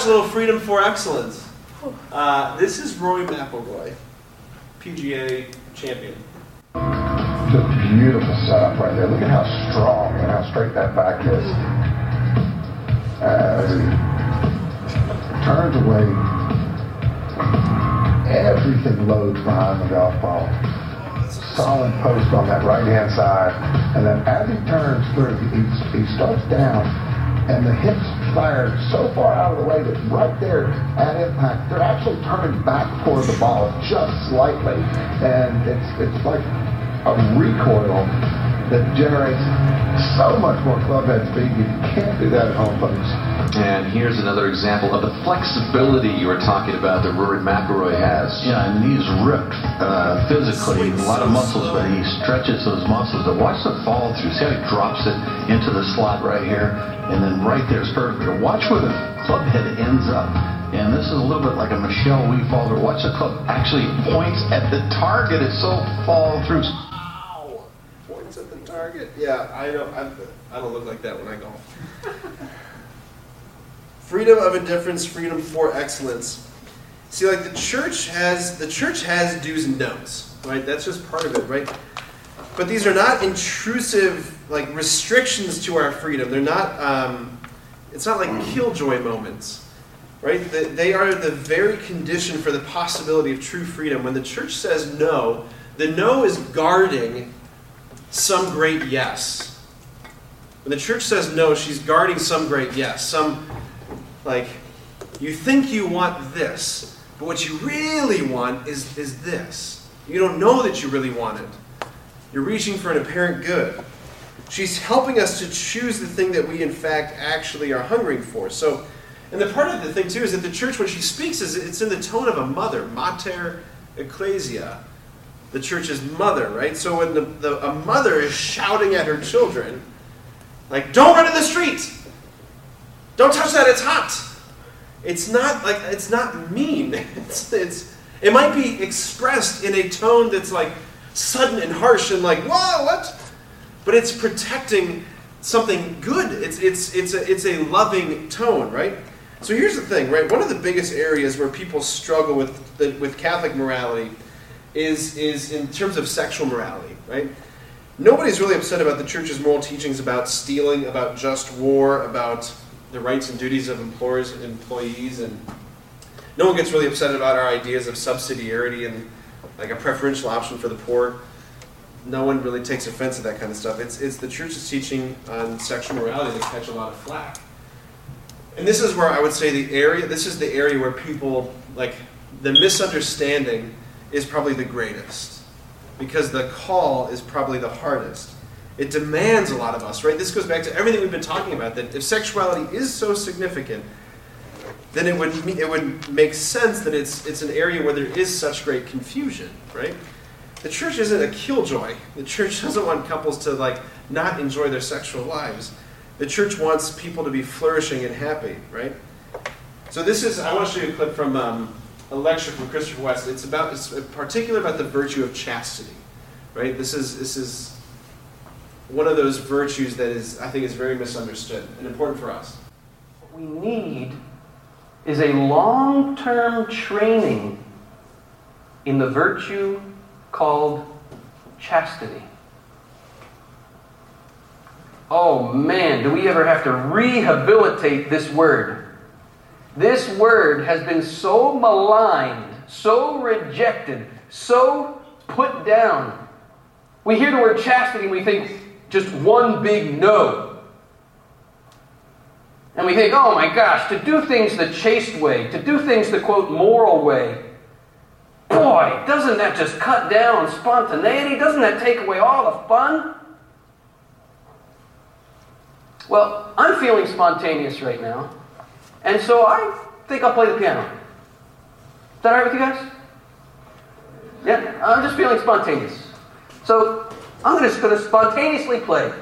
Speaker 2: watch a little Freedom for Excellence. Uh, this is Rory McIlroy, PGA champion.
Speaker 9: Just beautiful setup right there. Look at how strong and how straight that back is. As he turns away, everything loads behind the golf ball. Solid post on that right hand side. And then as he turns through, he, he starts down and the hips fire so far out of the way that right there at impact, they're actually turning back toward the ball just slightly. And it's, it's like a recoil that generates so much more club head speed. You can't do that at home, folks.
Speaker 10: And here's another example of the flexibility you were talking about that Rory McIlroy has.
Speaker 11: Yeah, and he's ripped uh, physically, a lot of muscles, but he stretches those muscles. But watch the follow through. See how he drops it into the slot right here, and then right there is perfect. But Watch where the club head ends up. And this is a little bit like a Michelle Wie follow. Watch the club actually points at the target. It's so follow through. Wow.
Speaker 2: Points at the target. Yeah, I don't. I, I don't look like that when I golf. freedom of indifference, freedom for excellence. See, like the church has the church has do's and don'ts, right? That's just part of it, right? But these are not intrusive like restrictions to our freedom. They're not. Um, it's not like killjoy moments, right? They- They are the very condition for the possibility of true freedom. When the church says no, the no is guarding some great yes. When the church says no, she's guarding some great yes. Some, like, you think you want this, but what you really want is, is this. You don't know that you really want it. You're reaching for an apparent good. She's helping us to choose the thing that we, in fact, actually are hungering for. So, and the part of the thing, too, is that the church, when she speaks, is it's in the tone of a mother, mater ecclesia the church's mother, right? So when the, the, a mother is shouting at her children, like, don't run in the street! Don't touch that, it's hot! It's not like, it's not mean. It's, it's, it might be expressed in a tone that's like sudden and harsh and like, whoa, what? But it's protecting something good. It's, it's, it's, a, it's a loving tone, right? So here's the thing, right? One of the biggest areas where people struggle with, the, with Catholic morality is, is in terms of sexual morality, right? Nobody's really upset about the church's moral teachings about stealing, about just war, about the rights and duties of employers and employees, and no one gets really upset about our ideas of subsidiarity and like a preferential option for the poor. No one really takes offense at that kind of stuff. It's, it's the church's teaching on sexual morality that catch a lot of flack. And this is where I would say the area, this is the area where people, like, the misunderstanding is probably the greatest because the call is probably the hardest. It demands a lot of us, right? This goes back to everything we've been talking about that if sexuality is so significant, then it would it would make sense that it's it's an area where there is such great confusion, right? The church isn't a killjoy. The church doesn't want couples to like not enjoy their sexual lives. The church wants people to be flourishing and happy, right? So this is I want to show you a clip from um, a lecture from Christopher West. It's about it's particular about the virtue of chastity, right? This is this is one of those virtues that is I think is very misunderstood and important for us.
Speaker 12: What we need is a long term training in the virtue called chastity. Oh man, do we ever have to rehabilitate this word? This word has been so maligned, so rejected, so put down. We hear the word chastity and we think just one big no. And we think, oh my gosh, to do things the chaste way, to do things the quote moral way, boy, doesn't that just cut down spontaneity? Doesn't that take away all the fun? Well, I'm feeling spontaneous right now, and so I think I'll play the piano. Is that all right with you guys? Yeah, I'm just feeling spontaneous. So I'm just going to spontaneously play.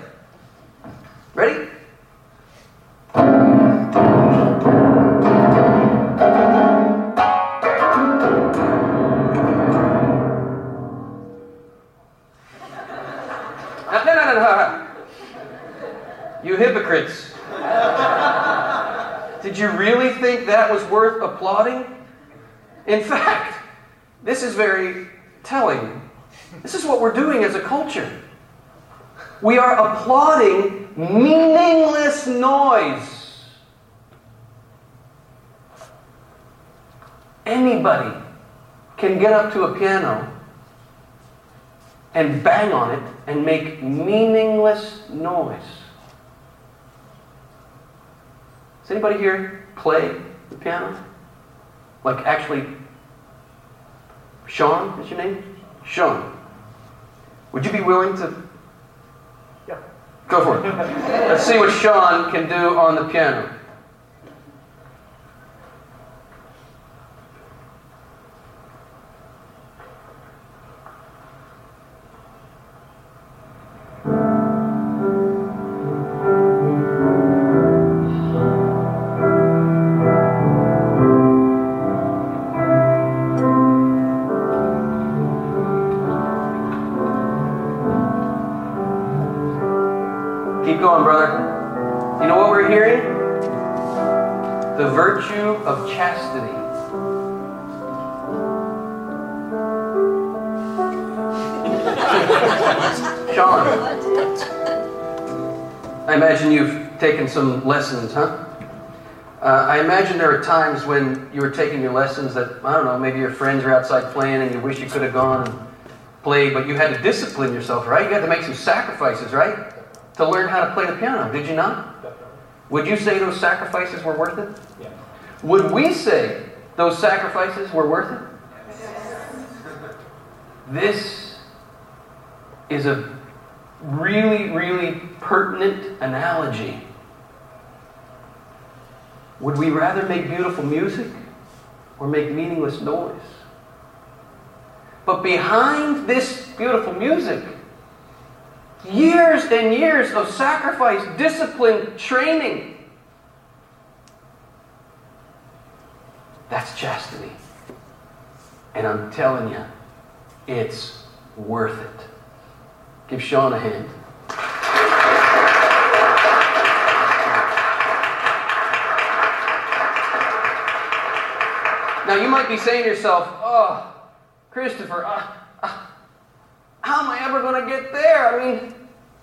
Speaker 12: Ready? You hypocrites. Did you really think that was worth applauding? In fact, this is very telling. This is what we're doing as a culture. We are applauding meaningless noise. Anybody can get up to a piano and bang on it and make meaningless noise. Does anybody here play the piano? Like actually, Sean is your name? Sean. Would you be willing to?
Speaker 13: Yeah.
Speaker 12: Go for it. Let's see what Sean can do on the piano. Taken some lessons, huh? Uh, I imagine there are times when you were taking your lessons that, I don't know, maybe your friends are outside playing and you wish you could have gone and played, but you had to discipline yourself, right? You had to make some sacrifices, right? To learn how to play the piano, did you not? Would you say those sacrifices were worth it?
Speaker 13: Yeah.
Speaker 12: Would we say those sacrifices were worth it? This is a really, really pertinent analogy. Would we rather make beautiful music or make meaningless noise? But behind this beautiful music, years and years of sacrifice, discipline, training. That's chastity. And I'm telling you, it's worth it. Give Sean a hand. Now, you might be saying to yourself, oh, Christopher, uh, uh, how am I ever going to get there? I mean,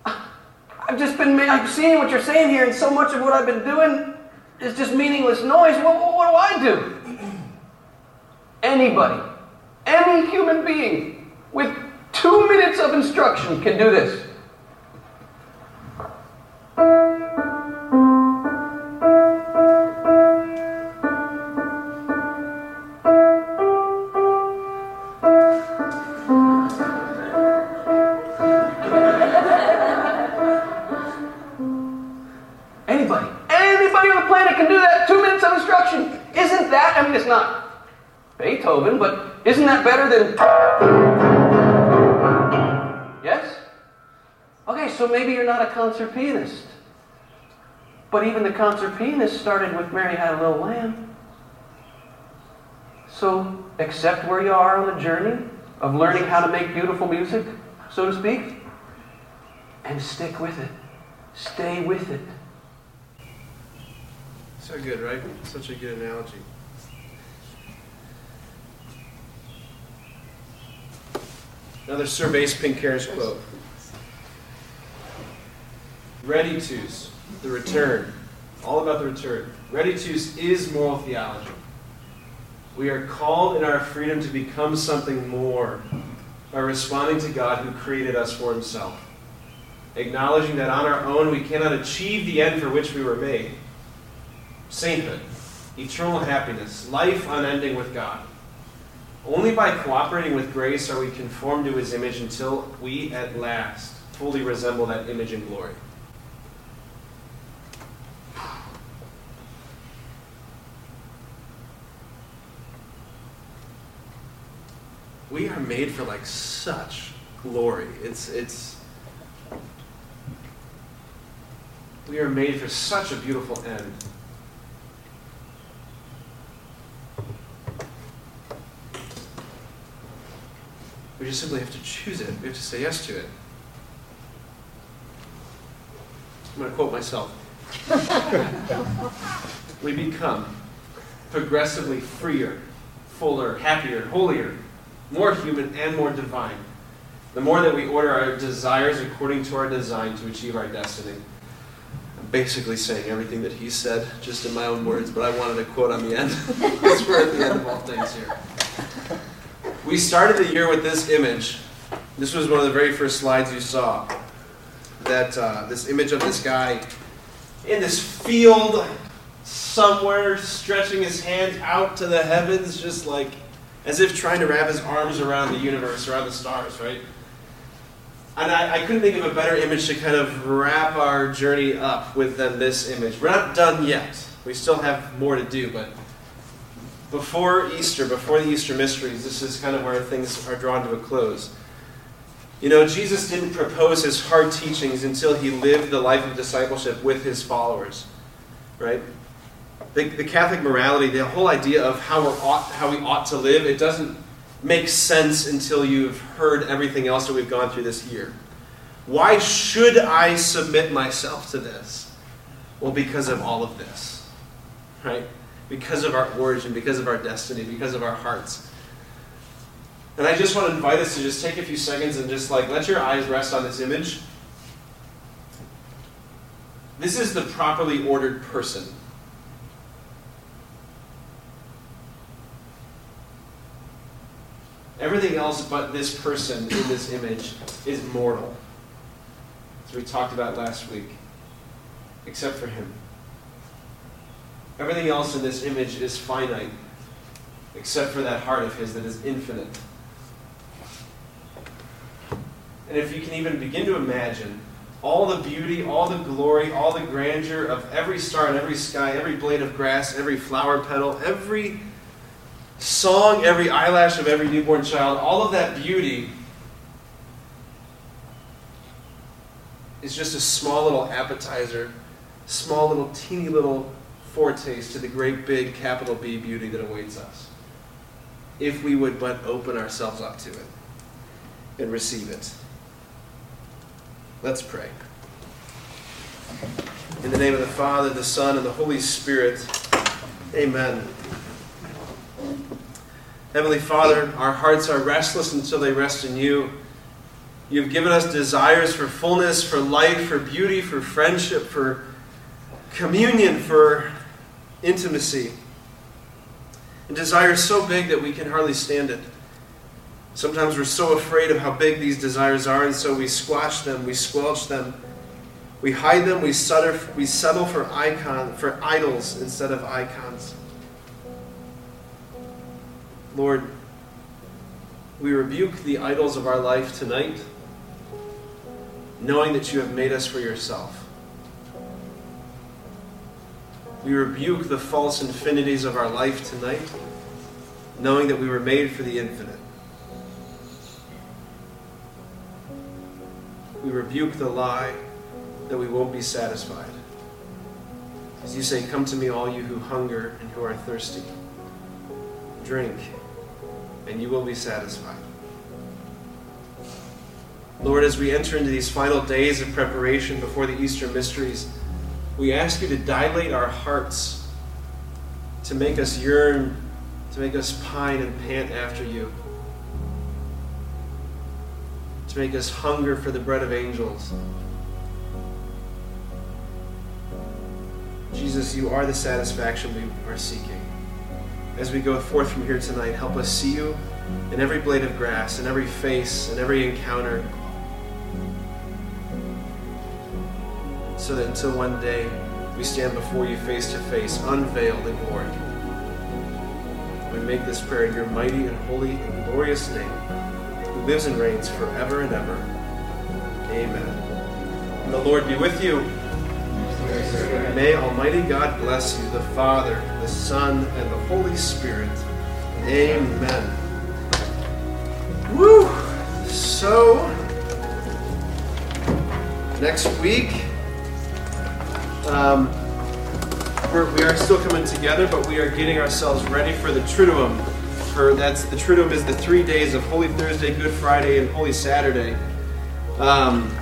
Speaker 12: I've just been, I'm seeing what you're saying here, and so much of what I've been doing is just meaningless noise. What, what, what do I do? Anybody, any human being with two minutes of instruction can do this. You're not a concert pianist. But even the concert pianist started with Mary Had a Little Lamb. So accept where you are on the journey of learning how to make beautiful music, so to speak, and stick with it. Stay with it.
Speaker 2: So good, right? Such a good analogy. Another Servais Pinckaers quote. Reditus, the return. All about the return. Reditus is moral theology. We are called in our freedom to become something more by responding to God who created us for himself. Acknowledging that on our own we cannot achieve the end for which we were made sainthood, eternal happiness, life unending with God. Only by cooperating with grace are we conformed to his image until we at last fully resemble that image in glory. We are made for like such glory. It's it's we are made for such a beautiful end. We just simply have to choose it. We have to say yes to it. I'm going to quote myself. we become progressively freer, fuller, happier, holier, more human, and more divine. The more that we order our desires according to our design to achieve our destiny. I'm basically saying everything that he said, just in my own words, but I wanted a quote on the end. because we're at the end of all things here. We started the year with this image. This was one of the very first slides you saw. That uh, this image of this guy in this field somewhere, stretching his hands out to the heavens, just like as if trying to wrap his arms around the universe, around the stars, right? And I, I couldn't think of a better image to kind of wrap our journey up with than this image. We're not done yet. We still have more to do, but before Easter, before the Easter mysteries, this is kind of where things are drawn to a close. You know, Jesus didn't propose his hard teachings until he lived the life of discipleship with his followers, right? The, the Catholic morality, the whole idea of how, we ought, how we ought to live, it doesn't make sense until you've heard everything else that we've gone through this year. Why should I submit myself to this? Well, because of all of this, right? Because of our origin, because of our destiny, because of our hearts. And I just want to invite us to just take a few seconds and just like let your eyes rest on this image. This is the properly ordered person. Everything else but this person in this image is mortal. As we talked about last week. Except for him. Everything else in this image is finite, except for that heart of his that is infinite. And if you can even begin to imagine all the beauty, all the glory, all the grandeur of every star in every sky, every blade of grass, every flower petal, every song, every eyelash of every newborn child, all of that beauty is just a small little appetizer, small little teeny little foretaste to the great big capital B beauty that awaits us. If we would but open ourselves up to it and receive it. Let's pray. In the name of the Father, the Son, and the Holy Spirit, amen. Heavenly Father, our hearts are restless until they rest in you. You've given us desires for fullness, for life, for beauty, for friendship, for communion, for intimacy. And desires so big that we can hardly stand it. Sometimes we're so afraid of how big these desires are, and so we squash them, we squelch them, we hide them, we settle, for icon, for idols instead of icons. Lord, we rebuke the idols of our life tonight, knowing that you have made us for yourself. We rebuke the false infinities of our life tonight, knowing that we were made for the infinite. We rebuke the lie that we won't be satisfied. As you say, Come to me, all you who hunger and who are thirsty. Drink, and you will be satisfied. Lord, as we enter into these final days of preparation before the Easter mysteries, we ask you to dilate our hearts, to make us yearn, to make us pine and pant after you, to make us hunger for the bread of angels. Jesus, you are the satisfaction we are seeking. As we go forth from here tonight, help us see you in every blade of grass, in every face, in every encounter. So that until one day we stand before you face to face, unveiled and glory. We make this prayer in your mighty and holy and glorious name, who lives and reigns forever and ever. Amen. And the Lord be with you. May Almighty God bless you, the Father, the Son, and the Holy Spirit. Amen. Woo! So, next week, um, we're, we are still coming together, but we are getting ourselves ready for the Triduum. For that's the Triduum is the three days of Holy Thursday, Good Friday, and Holy Saturday. Um,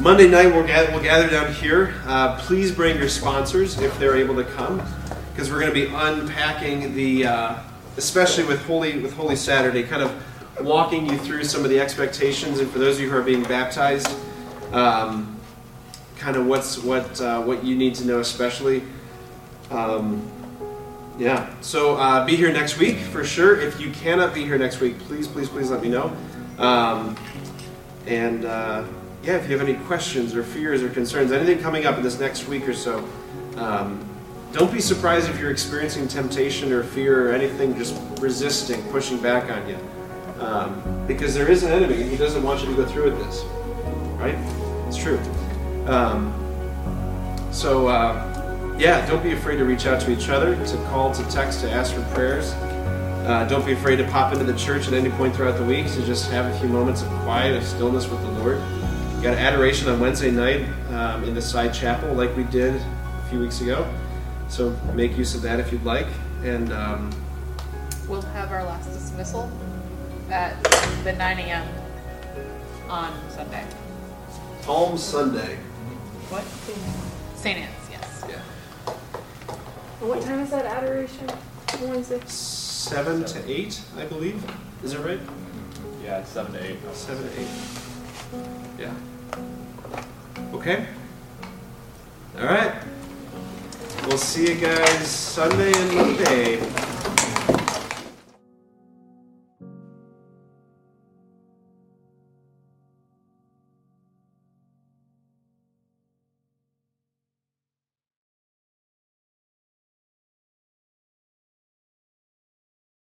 Speaker 2: Monday night we'll gather, we'll gather down here. Uh, please bring your sponsors if they're able to come, because we're going to be unpacking the, uh, especially with Holy with Holy Saturday, kind of walking you through some of the expectations, and for those of you who are being baptized, um, kind of what's what uh, what you need to know, especially. Um, yeah. So uh, be here next week for sure. If you cannot be here next week, please, please, please let me know. Um, and uh, yeah, if you have any questions or fears or concerns, anything coming up in this next week or so, um, don't be surprised if you're experiencing temptation or fear or anything just resisting, pushing back on you. Um, because there is an enemy and he doesn't want you to go through with this. Right? It's true. Um, so, uh, yeah, don't be afraid to reach out to each other, to call, to text, to ask for prayers. Uh, don't be afraid to pop into the church at any point throughout the week to just have a few moments of quiet, of stillness with the Lord. We got an adoration on Wednesday night um, in the side chapel, like we did a few weeks ago. So make use of that if you'd like. And um,
Speaker 14: We'll have our last dismissal at the 9 a.m. on Sunday.
Speaker 2: Palm Sunday.
Speaker 14: What? St. Anne's, yes.
Speaker 2: Yeah.
Speaker 1: What time is that adoration? Wednesday.
Speaker 2: Seven to eight, I believe. Is that right?
Speaker 3: Yeah, it's seven to eight.
Speaker 2: Seven to eight. Yeah. Okay. All right. We'll see you guys Sunday and Monday.